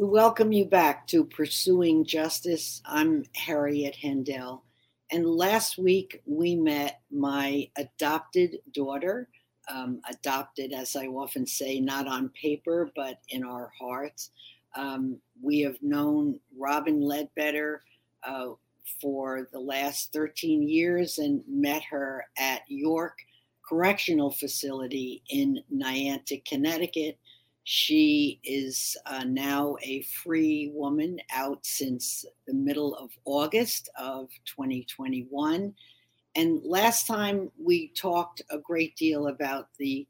We welcome you back to Pursuing Justice. I'm Harriet Hendel. And last week we met my adopted daughter, um, adopted, as I often say, not on paper, but in our hearts. Um, we have known Robin Ledbetter uh, for the last 13 years and met her at York Correctional Facility in Niantic, Connecticut. She is uh, now a free woman out since the middle of August of 2021. And last time we talked a great deal about the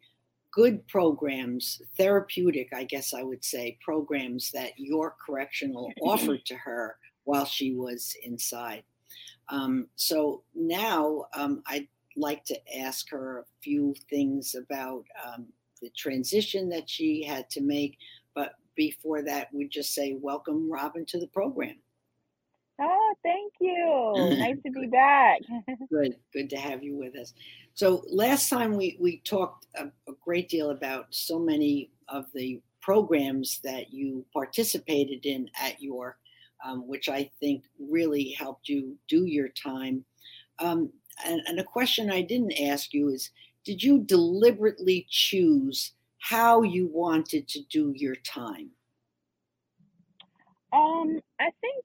good programs, therapeutic, I guess I would say, programs that York Correctional offered to her while she was inside. Um, so now um, I'd like to ask her a few things about um, the transition that she had to make. But before that, we just say, Welcome, Robin, to the program. Oh, thank you. nice to be back. good, good to have you with us. So last time we we talked a, a, great deal about so many of the programs that you participated in at York, um, which I think really helped you do your time. Um, and, and a question I didn't ask you is, did you deliberately choose how you wanted to do your time? Um, I think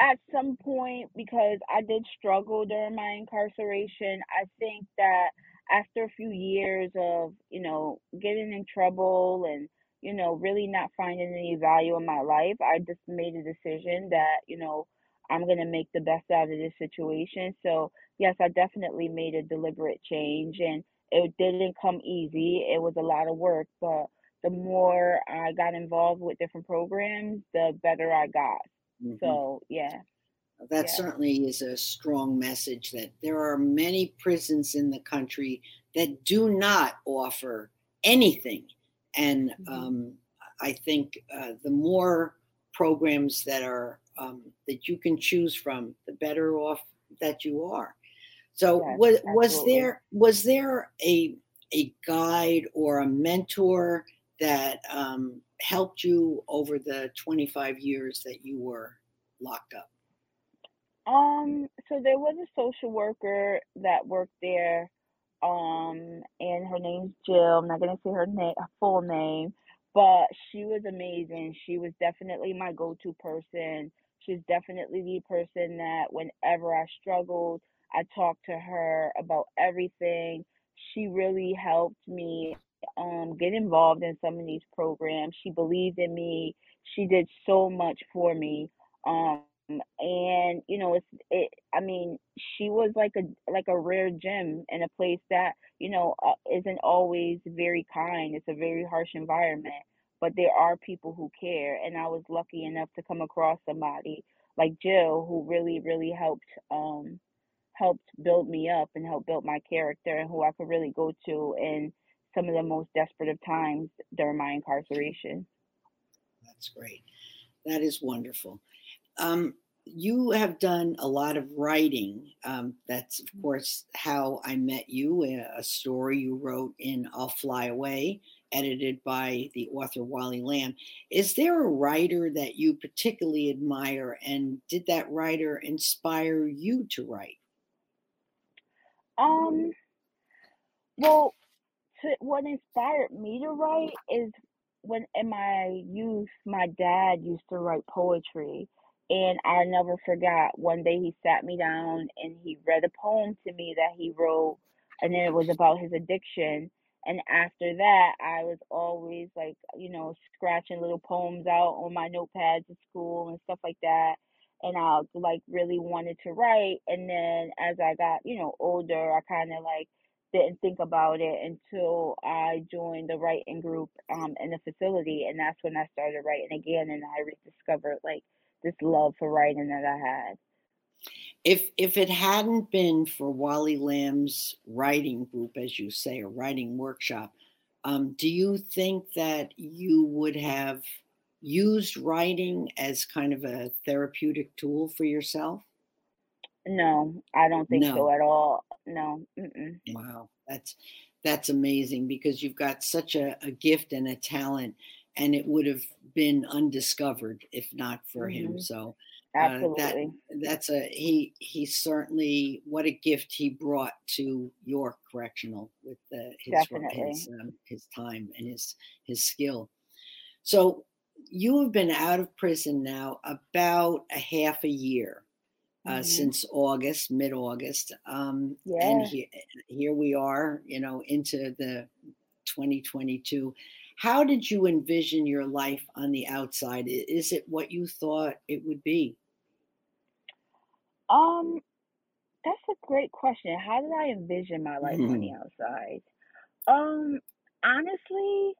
at some point because I did struggle during my incarceration, I think that after a few years of, you know, getting in trouble and, you know, really not finding any value in my life, I just made a decision that, you know, I'm going to make the best out of this situation. So, yes, I definitely made a deliberate change and it didn't come easy. It was a lot of work, but the more I got involved with different programs, the better I got. Mm-hmm. So, yeah. That yeah. certainly is a strong message that there are many prisons in the country that do not offer anything. And mm-hmm. um, I think uh, the more programs that are um, that you can choose from, the better off that you are. So yes, was was there was there a a guide or a mentor that um, helped you over the 25 years that you were locked up? Um, so there was a social worker that worked there, um, and her name's Jill. I'm not gonna say her name, full name, but she was amazing. She was definitely my go-to person. She's definitely the person that whenever I struggled, I talked to her about everything. She really helped me um, get involved in some of these programs. She believed in me. She did so much for me. Um, and you know, it's it. I mean, she was like a like a rare gem in a place that you know uh, isn't always very kind. It's a very harsh environment but there are people who care. And I was lucky enough to come across somebody like Jill who really, really helped um helped build me up and helped build my character and who I could really go to in some of the most desperate of times during my incarceration. That's great. That is wonderful. Um, you have done a lot of writing. Um, that's, of course, how I met you, a story you wrote in I'll Fly Away, edited by the author Wally Lamb. Is there a writer that you particularly admire, and did that writer inspire you to write? Um, well, to, what inspired me to write is when in my youth, my dad used to write poetry. And I never forgot one day he sat me down and he read a poem to me that he wrote, and then it was about his addiction and after that i was always like you know scratching little poems out on my notepads at school and stuff like that and i like really wanted to write and then as i got you know older i kind of like didn't think about it until i joined the writing group um in the facility and that's when i started writing again and i rediscovered like this love for writing that i had. If if it hadn't been for Wally Lamb's writing group, as you say, a writing workshop, um, do you think that you would have used writing as kind of a therapeutic tool for yourself? No, I don't think no. so at all. No. Mm-mm. Wow, that's that's amazing because you've got such a, a gift and a talent and it would have been undiscovered if not for mm-hmm. him. So Absolutely. Uh, that, that's a he. He certainly what a gift he brought to York Correctional with the, his his, um, his time and his his skill. So you have been out of prison now about a half a year. Uh, mm-hmm. since August, mid August. Um, yeah. And he, here we are, you know, into the 2022. How did you envision your life on the outside? Is it what you thought it would be? Um, that's a great question. How did I envision my life on the mm-hmm. outside? Um, honestly,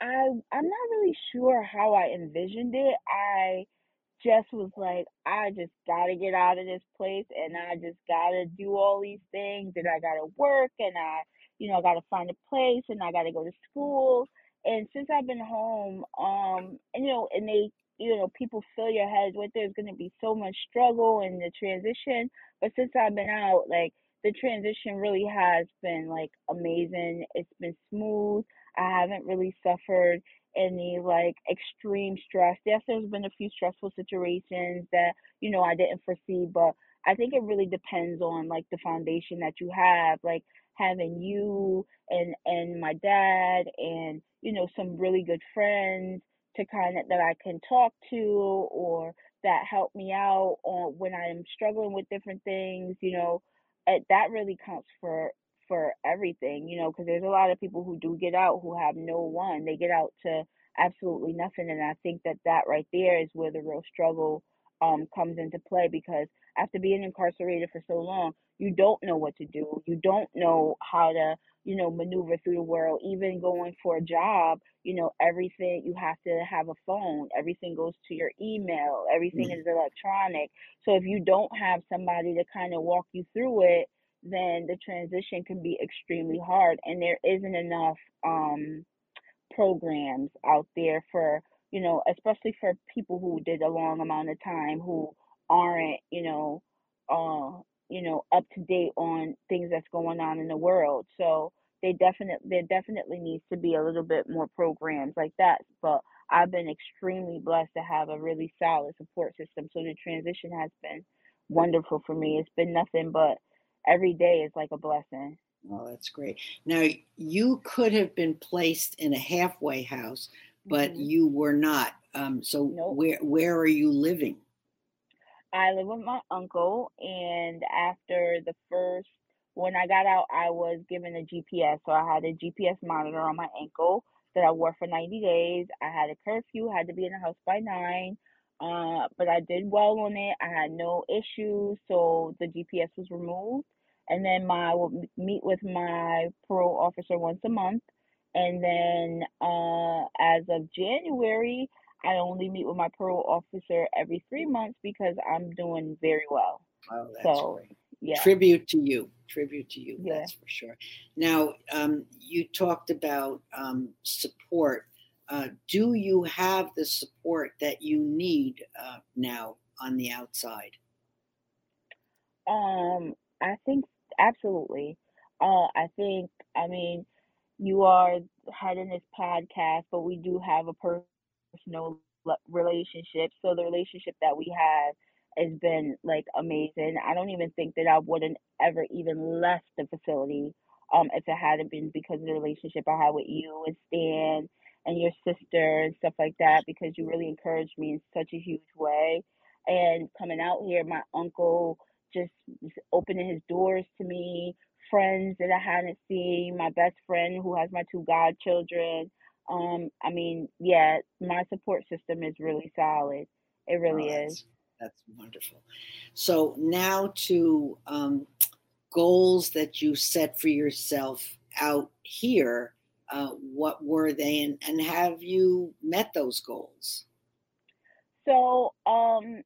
I I'm not really sure how I envisioned it. I just was like, I just gotta get out of this place and I just gotta do all these things and I gotta work and I, you know, I gotta find a place and I gotta go to school. And since I've been home, um, and you know, and they you know, people fill your head with there's to be so much struggle in the transition. But since I've been out, like the transition really has been like amazing. It's been smooth. I haven't really suffered any like extreme stress. Yes, there's been a few stressful situations that, you know, I didn't foresee, but I think it really depends on like the foundation that you have, like having you and and my dad and you know some really good friends to kind of that I can talk to or that help me out or when I am struggling with different things, you know, it, that really counts for for everything, you know, because there's a lot of people who do get out who have no one. They get out to absolutely nothing, and I think that that right there is where the real struggle um comes into play because after being incarcerated for so long, you don't know what to do. You don't know how to you know, maneuver through the world, even going for a job, you know, everything you have to have a phone, everything goes to your email, everything mm-hmm. is electronic. So if you don't have somebody to kind of walk you through it, then the transition can be extremely hard and there isn't enough um programs out there for, you know, especially for people who did a long amount of time who aren't, you know, uh you know up to date on things that's going on in the world. So they definitely there definitely needs to be a little bit more programs like that but i've been extremely blessed to have a really solid support system so the transition has been wonderful for me. It's been nothing but every day is like a blessing oh that's great now you could have been placed in a halfway house but mm-hmm. you were not um, so nope. where where are you living I live with my uncle, and after the first, when I got out, I was given a GPS. So I had a GPS monitor on my ankle that I wore for 90 days. I had a curfew, had to be in the house by nine. Uh, but I did well on it. I had no issues, so the GPS was removed. And then my I would meet with my parole officer once a month. And then uh, as of January, I only meet with my parole officer every three months because I'm doing very well. Oh, that's so, great. Yeah. Tribute to you. Tribute to you. Yeah. That's for sure. Now, um, you talked about um, support. Uh, do you have the support that you need uh, now on the outside? Um, I think absolutely. Uh, I think, I mean, you are heading this podcast, but we do have a personal relationship. So the relationship that we have has been like amazing. I don't even think that I wouldn't ever even left the facility um if it hadn't been because of the relationship I had with you and Stan and your sister and stuff like that because you really encouraged me in such a huge way. And coming out here, my uncle just opening his doors to me, friends that I hadn't seen, my best friend who has my two godchildren, um, I mean, yeah, my support system is really solid. It really oh, that's, is. That's wonderful. So now to um, goals that you set for yourself out here. Uh, what were they, and, and have you met those goals? So, um,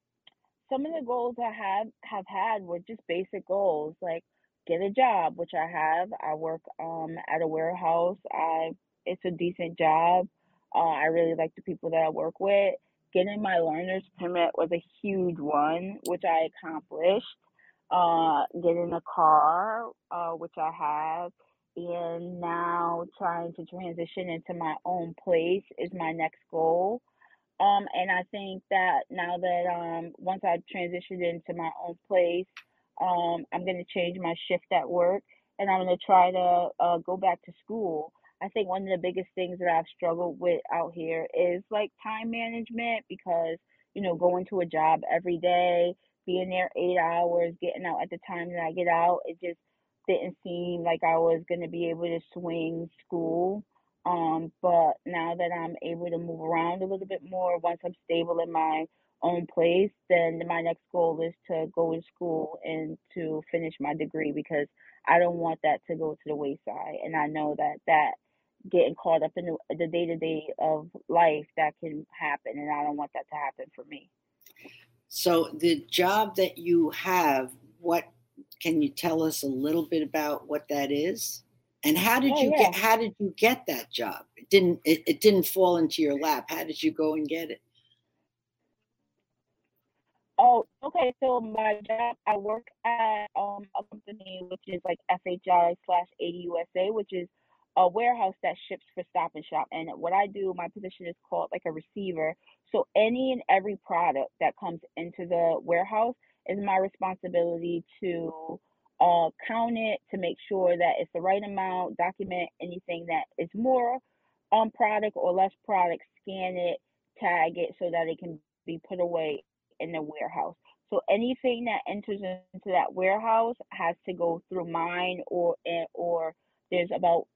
some of the goals I have have had were just basic goals, like get a job, which I have. I work um at a warehouse. I it's a decent job. Uh, I really like the people that I work with. Getting my learner's permit was a huge one, which I accomplished. Uh, getting a car, uh, which I have. And now trying to transition into my own place is my next goal. Um, and I think that now that um, once I transitioned into my own place, um, I'm going to change my shift at work and I'm going to try to uh, go back to school. I think one of the biggest things that I've struggled with out here is like time management because, you know, going to a job every day, being there eight hours, getting out at the time that I get out, it just didn't seem like I was going to be able to swing school. Um, but now that I'm able to move around a little bit more, once I'm stable in my own place, then my next goal is to go in school and to finish my degree because I don't want that to go to the wayside. And I know that that getting caught up in the day to day of life that can happen, and I don't want that to happen for me. So, the job that you have, what can you tell us a little bit about what that is? And how did oh, you yeah. get how did you get that job? It didn't it, it didn't fall into your lap. How did you go and get it? Oh, okay. So my job, I work at um a company which is like FHI slash ADUSA, which is a warehouse that ships for Stop and Shop. And what I do, my position is called like a receiver. So any and every product that comes into the warehouse is my responsibility to uh, count it to make sure that it's the right amount, document anything that is more on product or less product, scan it, tag it so that it can be put away in the warehouse. So anything that enters into that warehouse has to go through mine or or there's about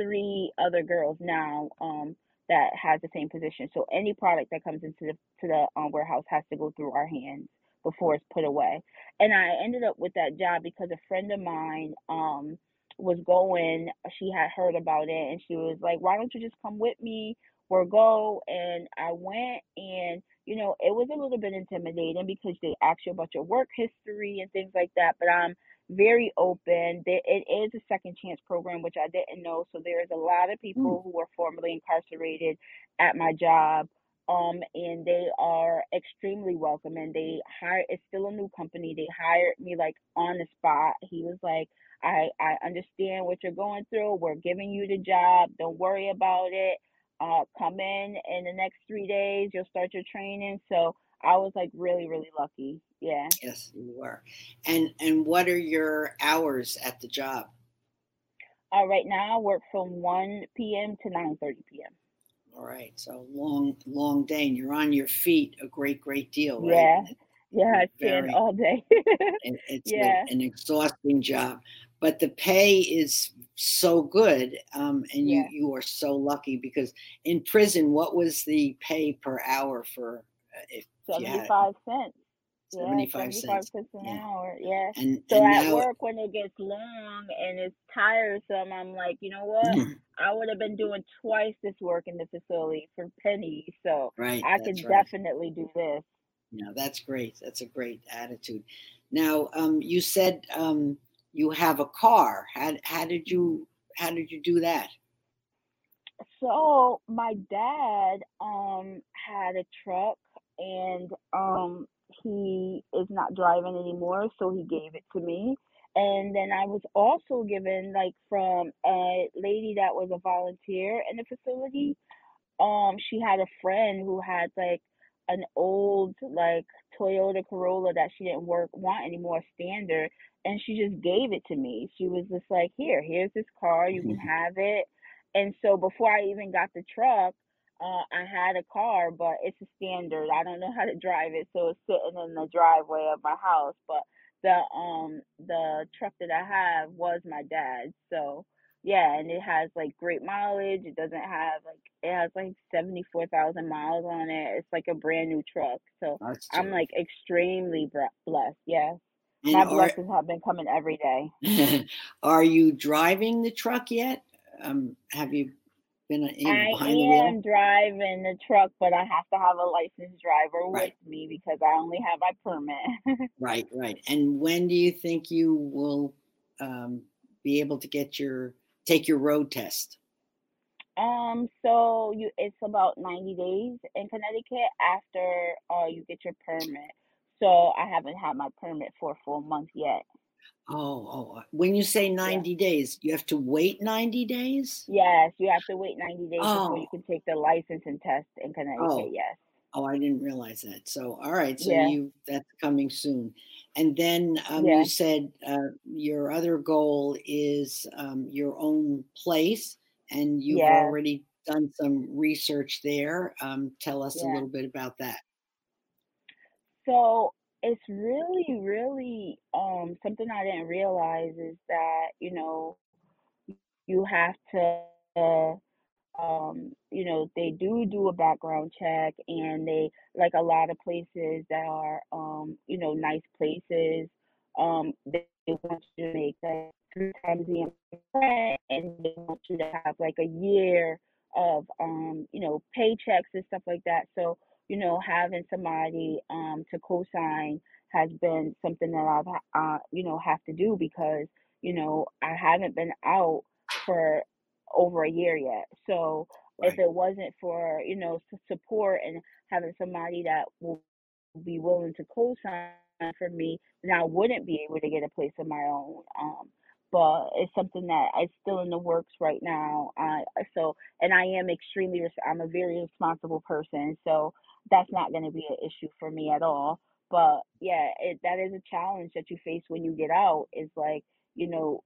three other girls now um, that has the same position. So any product that comes into the to the um, warehouse has to go through our hands before it's put away. And I ended up with that job because a friend of mine um, was going. She had heard about it, and she was like, "Why don't you just come with me or go?" And I went, and you know, it was a little bit intimidating because they ask you about your work history and things like that. But I'm very open. It is a second chance program, which I didn't know. So there's a lot of people who were formerly incarcerated at my job. Um, and they are extremely welcoming. They hire it's still a new company. They hired me like on the spot. He was like, I, I understand what you're going through. We're giving you the job. Don't worry about it. Uh, come in in the next three days. You'll start your training. So I was like really, really lucky. Yeah. Yes, you were. And and what are your hours at the job? Uh, right now, I work from 1 p.m. to 9:30 p.m. All right, so long, long day, and you're on your feet a great, great deal, right? Yeah, yeah, I stand all day. it's yeah. an exhausting job, but the pay is so good, um, and yeah. you you are so lucky because in prison, what was the pay per hour for uh, if 75 cents. Yeah, 75 cents. cents an yeah. hour. Yeah. And, so and at now, work, when it gets long and it's tiresome, I'm like, you know what? Mm. I would have been doing twice this work in the facility for pennies. So right, I can right. definitely do this. No, that's great. That's a great attitude. Now, um, you said um, you have a car. How, how did you how did you do that? So my dad um, had a truck and um he is not driving anymore, so he gave it to me. And then I was also given like from a lady that was a volunteer in the facility. Um, she had a friend who had like an old like Toyota Corolla that she didn't work want anymore standard and she just gave it to me. She was just like, "Here, here's this car, you can have it." And so before I even got the truck, uh, I had a car, but it's a standard. I don't know how to drive it, so it's sitting in the driveway of my house. But the um the truck that I have was my dad's, so yeah, and it has like great mileage. It doesn't have like it has like seventy four thousand miles on it. It's like a brand new truck, so I'm like extremely blessed. Yes, and my are, blessings have been coming every day. are you driving the truck yet? Um, have you been you know, I am driving the truck, but I have to have a licensed driver right. with me because I only have my permit. right, right. And when do you think you will um, be able to get your take your road test? Um, so you it's about ninety days in Connecticut after uh you get your permit. So I haven't had my permit for a full month yet. Oh, oh, uh, when you say 90 yeah. days, you have to wait 90 days? Yes, you have to wait 90 days oh. before you can take the license and test in Connecticut. Oh. Yes. Oh, I didn't realize that. So, all right. So yeah. you that's coming soon. And then um, yeah. you said uh, your other goal is um, your own place, and you've yeah. already done some research there. Um, tell us a little bit about that. So it's really, really um, something I didn't realize is that you know you have to. Uh, um, you know, they do do a background check, and they like a lot of places that are, um, you know, nice places. Um, they, they want you to make like three times the and they want you to have like a year of, um, you know, paychecks and stuff like that. So, you know, having somebody um to co-sign has been something that I've, uh, you know, have to do because, you know, I haven't been out for over a year yet. So right. if it wasn't for you know support and having somebody that will be willing to co-sign for me, then I wouldn't be able to get a place of my own. Um, but it's something that is still in the works right now. Uh, so, and I am extremely, I'm a very responsible person, so that's not going to be an issue for me at all. But yeah, it, that is a challenge that you face when you get out. Is like, you know,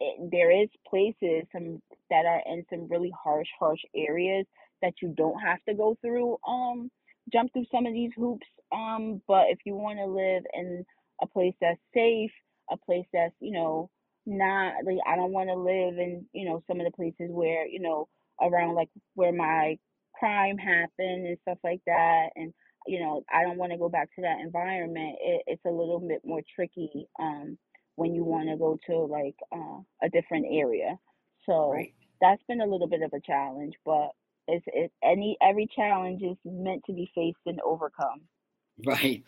it, there is places some that are in some really harsh, harsh areas that you don't have to go through um jump through some of these hoops. Um, but if you want to live in a place that's safe, a place that's you know not like I don't want to live in you know some of the places where you know around like where my crime happened and stuff like that and you know I don't want to go back to that environment it, it's a little bit more tricky um when you want to go to like uh, a different area. So right. that's been a little bit of a challenge, but it's it, any every challenge is meant to be faced and overcome. Right.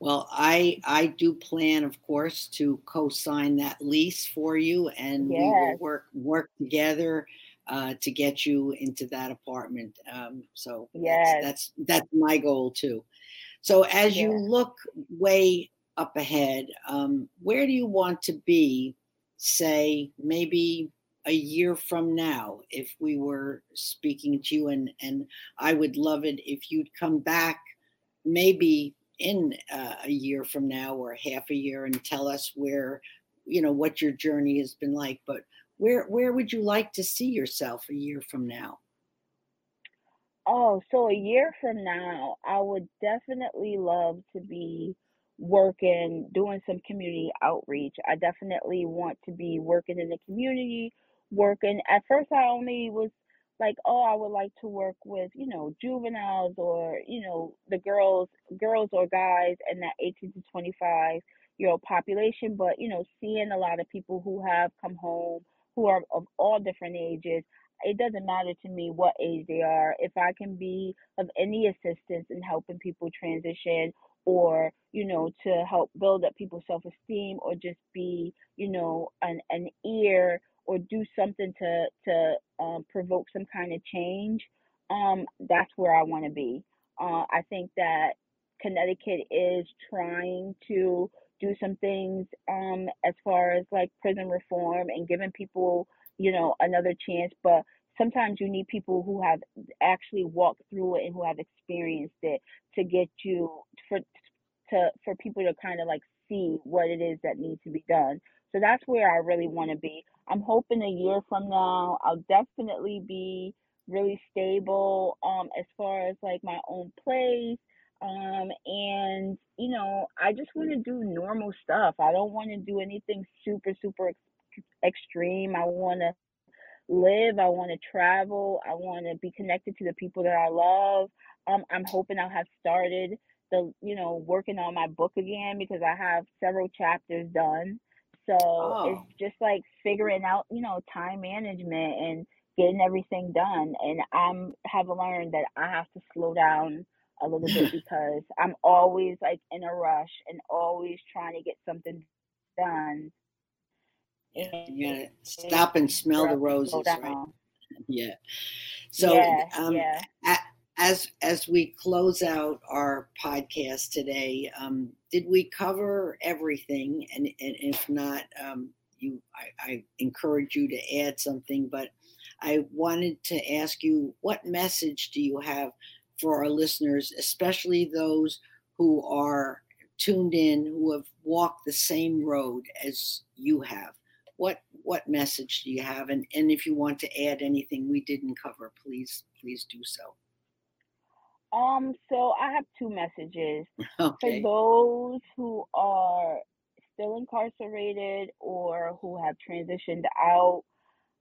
Well, I I do plan, of course, to co-sign that lease for you, and yes. we will work work together uh, to get you into that apartment. Um, so yes. that's, that's that's my goal too. So as yeah. you look way up ahead, um, where do you want to be, say, maybe a year from now, if we were speaking to you? And, and I would love it if you'd come back maybe in uh, a year from now or half a year and tell us where, you know, what your journey has been like. But where, where would you like to see yourself a year from now? Oh, so a year from now, I would definitely love to be working, doing some community outreach. I definitely want to be working in the community, working. At first, I only was like, oh, I would like to work with, you know, juveniles or, you know, the girls, girls or guys in that 18 to 25 year old population. But, you know, seeing a lot of people who have come home who are of all different ages, it doesn't matter to me what age they are. If I can be of any assistance in helping people transition or you know to help build up people's self-esteem or just be you know an, an ear or do something to to um, provoke some kind of change um, that's where i want to be uh, i think that connecticut is trying to do some things um, as far as like prison reform and giving people you know another chance but sometimes you need people who have actually walked through it and who have experienced it to get you for to for people to kind of like see what it is that needs to be done. So that's where I really want to be. I'm hoping a year from now I'll definitely be really stable um as far as like my own place um and you know I just want to do normal stuff. I don't want to do anything super super ex- extreme. I want to live. I want to travel. I want to be connected to the people that I love. Um, I'm hoping I'll have started the you know working on my book again because I have several chapters done. So oh. it's just like figuring out you know time management and getting everything done. And I'm have learned that I have to slow down a little bit because I'm always like in a rush and always trying to get something done. Yeah, stop and smell the roses, right? Yeah. So, yeah, um, yeah. as as we close out our podcast today, um, did we cover everything? And, and if not, um, you, I, I encourage you to add something. But I wanted to ask you, what message do you have for our listeners, especially those who are tuned in, who have walked the same road as you have? What what message do you have? And and if you want to add anything we didn't cover, please please do so. Um, so I have two messages Okay. for those who are still incarcerated or who have transitioned out.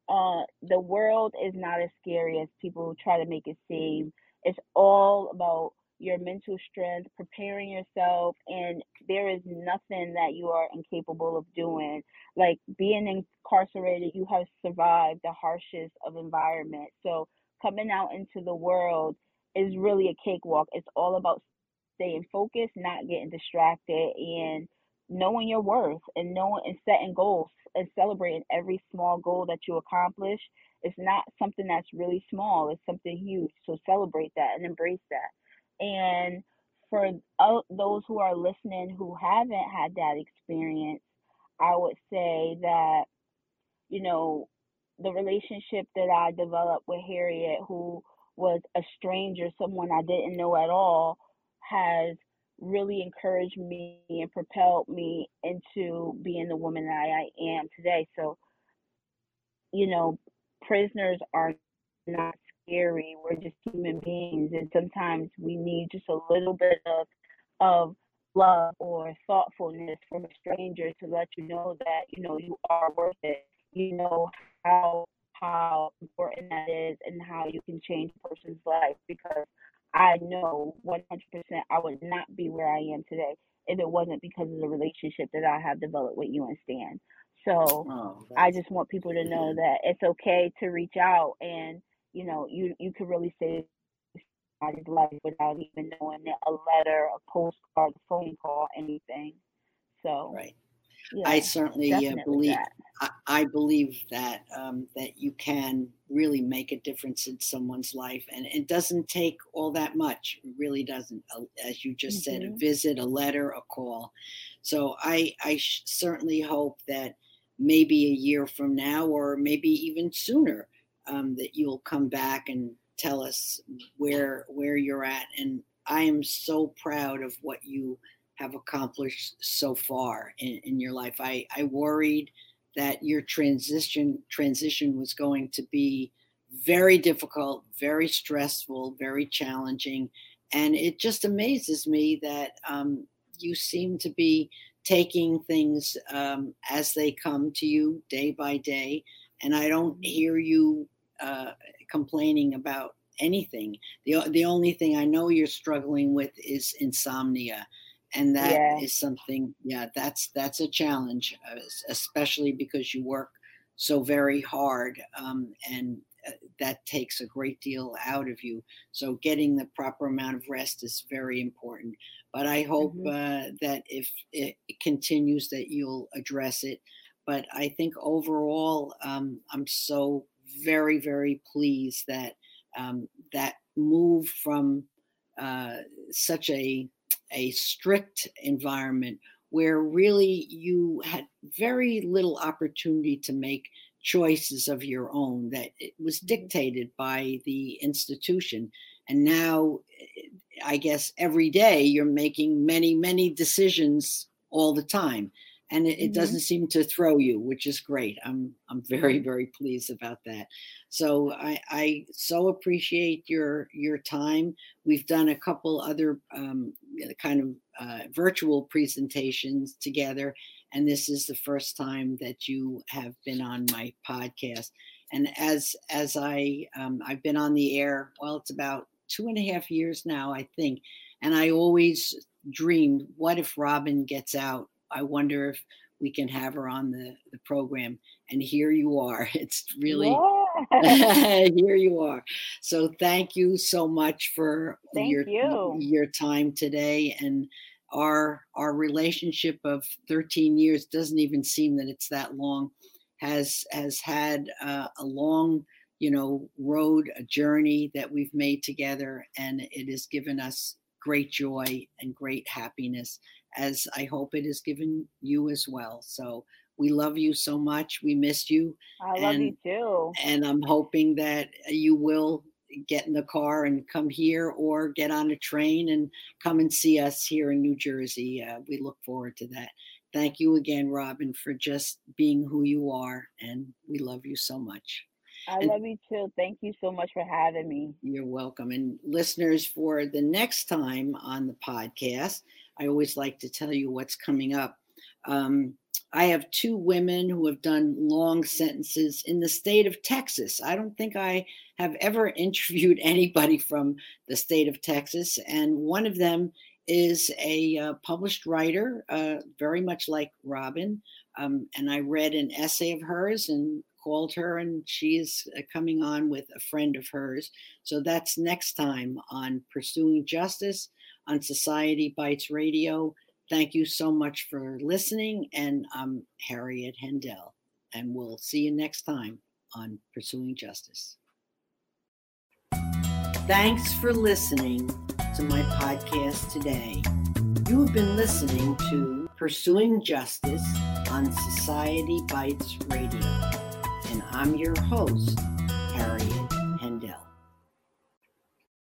Uh, the world is not as scary as people try to make it seem. It's all about your mental strength, preparing yourself, and there is nothing that you are incapable of doing. Like being incarcerated, you have survived the harshest of environments. So coming out into the world is really a cakewalk. It's all about staying focused, not getting distracted, and knowing your worth and knowing and setting goals and celebrating every small goal that you accomplish. It's not something that's really small, it's something huge. So celebrate that and embrace that. And for those who are listening who haven't had that experience, I would say that, you know, the relationship that I developed with Harriet, who was a stranger, someone I didn't know at all, has really encouraged me and propelled me into being the woman that I am today. So, you know, prisoners are not scary. We're just human beings, and sometimes we need just a little bit of of love or thoughtfulness from a stranger to let you know that you know you are worth it. You know how how important that is and how you can change a person's life because I know 100% I would not be where I am today if it wasn't because of the relationship that I have developed with you and Stan. So Oh, I just want people to know that it's okay to reach out and you know you you could really save somebody's life without even knowing it, a letter, a postcard, a phone call, anything. So right. I certainly uh, believe. I, I believe that um, that you can really make a difference in someone's life, and it doesn't take all that much. It really doesn't. Uh, As you just said, a Mhm. visit, a letter, a call. So I I sh- certainly hope that maybe a year from now, or maybe even sooner, um, that you'll come back and tell us where where you're at. And I am so proud of what you have accomplished so far in, in your life. I, I worried that your transition transition was going to be very difficult, very stressful, very challenging, and it just amazes me that um, you seem to be taking things um, as they come to you day by day, and I don't Mhm. hear you uh, complaining about anything. the The only thing I know you're struggling with is insomnia, and that Yeah. is something. Yeah, that's that's a challenge, uh, especially because you work so very hard, um, and uh, that takes a great deal out of you. So getting the proper amount of rest is very important. But I hope Mhm. uh, that if it continues, that you'll address it. But I think overall, um, I'm so very, very pleased that um, that move from uh, such a a strict environment where really you had very little opportunity to make choices of your own that it was Mhm. dictated by the institution and now eh, i guess every day you're making many many decisions all the time and it, it Mhm. doesn't seem to throw you which is great. I'm i'm very very pleased about that. So i i so appreciate your your time. We've done a couple other um, kind of uh, virtual presentations together and this is the first time that you have been on my podcast. And as as i um, i've been on the air well it's about two and a half years now i think and i always dreamed what if robin gets out i wonder if we can have her on the the program and here you are it's really Yeah. here you are so thank you so much for Thank your you. your time today and our our relationship of 13 years doesn't even seem that it's that long has has had uh, a long you know, road, a journey that we've made together, and it has given us great joy and great happiness, as I hope it has given you as well. So we love you so much. We miss you. I love and, you too. And I'm hoping that you will get in the car and come here or get on a train and come and see us here in New Jersey. Uh, we look forward to that. Thank you again, Robin, for just being who you are. And we love you so much. I love you too. Thank you so much for having me. You're welcome. And listeners, for the next time on the podcast, I always like to tell you what's coming up. Um, I have two women who have done long sentences in the state of Texas. I don't think I have ever interviewed anybody from the state of Texas. And one of them is a uh, published writer, uh, very much like Robin. Um, and I read an essay of hers and called her, and she is uh, coming on with a friend of hers. So that's next time on Pursuing Justice on Society Bites Radio. Thank you so much for listening. And I'm Harriet Hendel, and we'll see you next time on Pursuing Justice. Thanks for listening to my podcast today. You have been listening to Pursuing Justice on Society Bites Radio, I'm your host, Harriet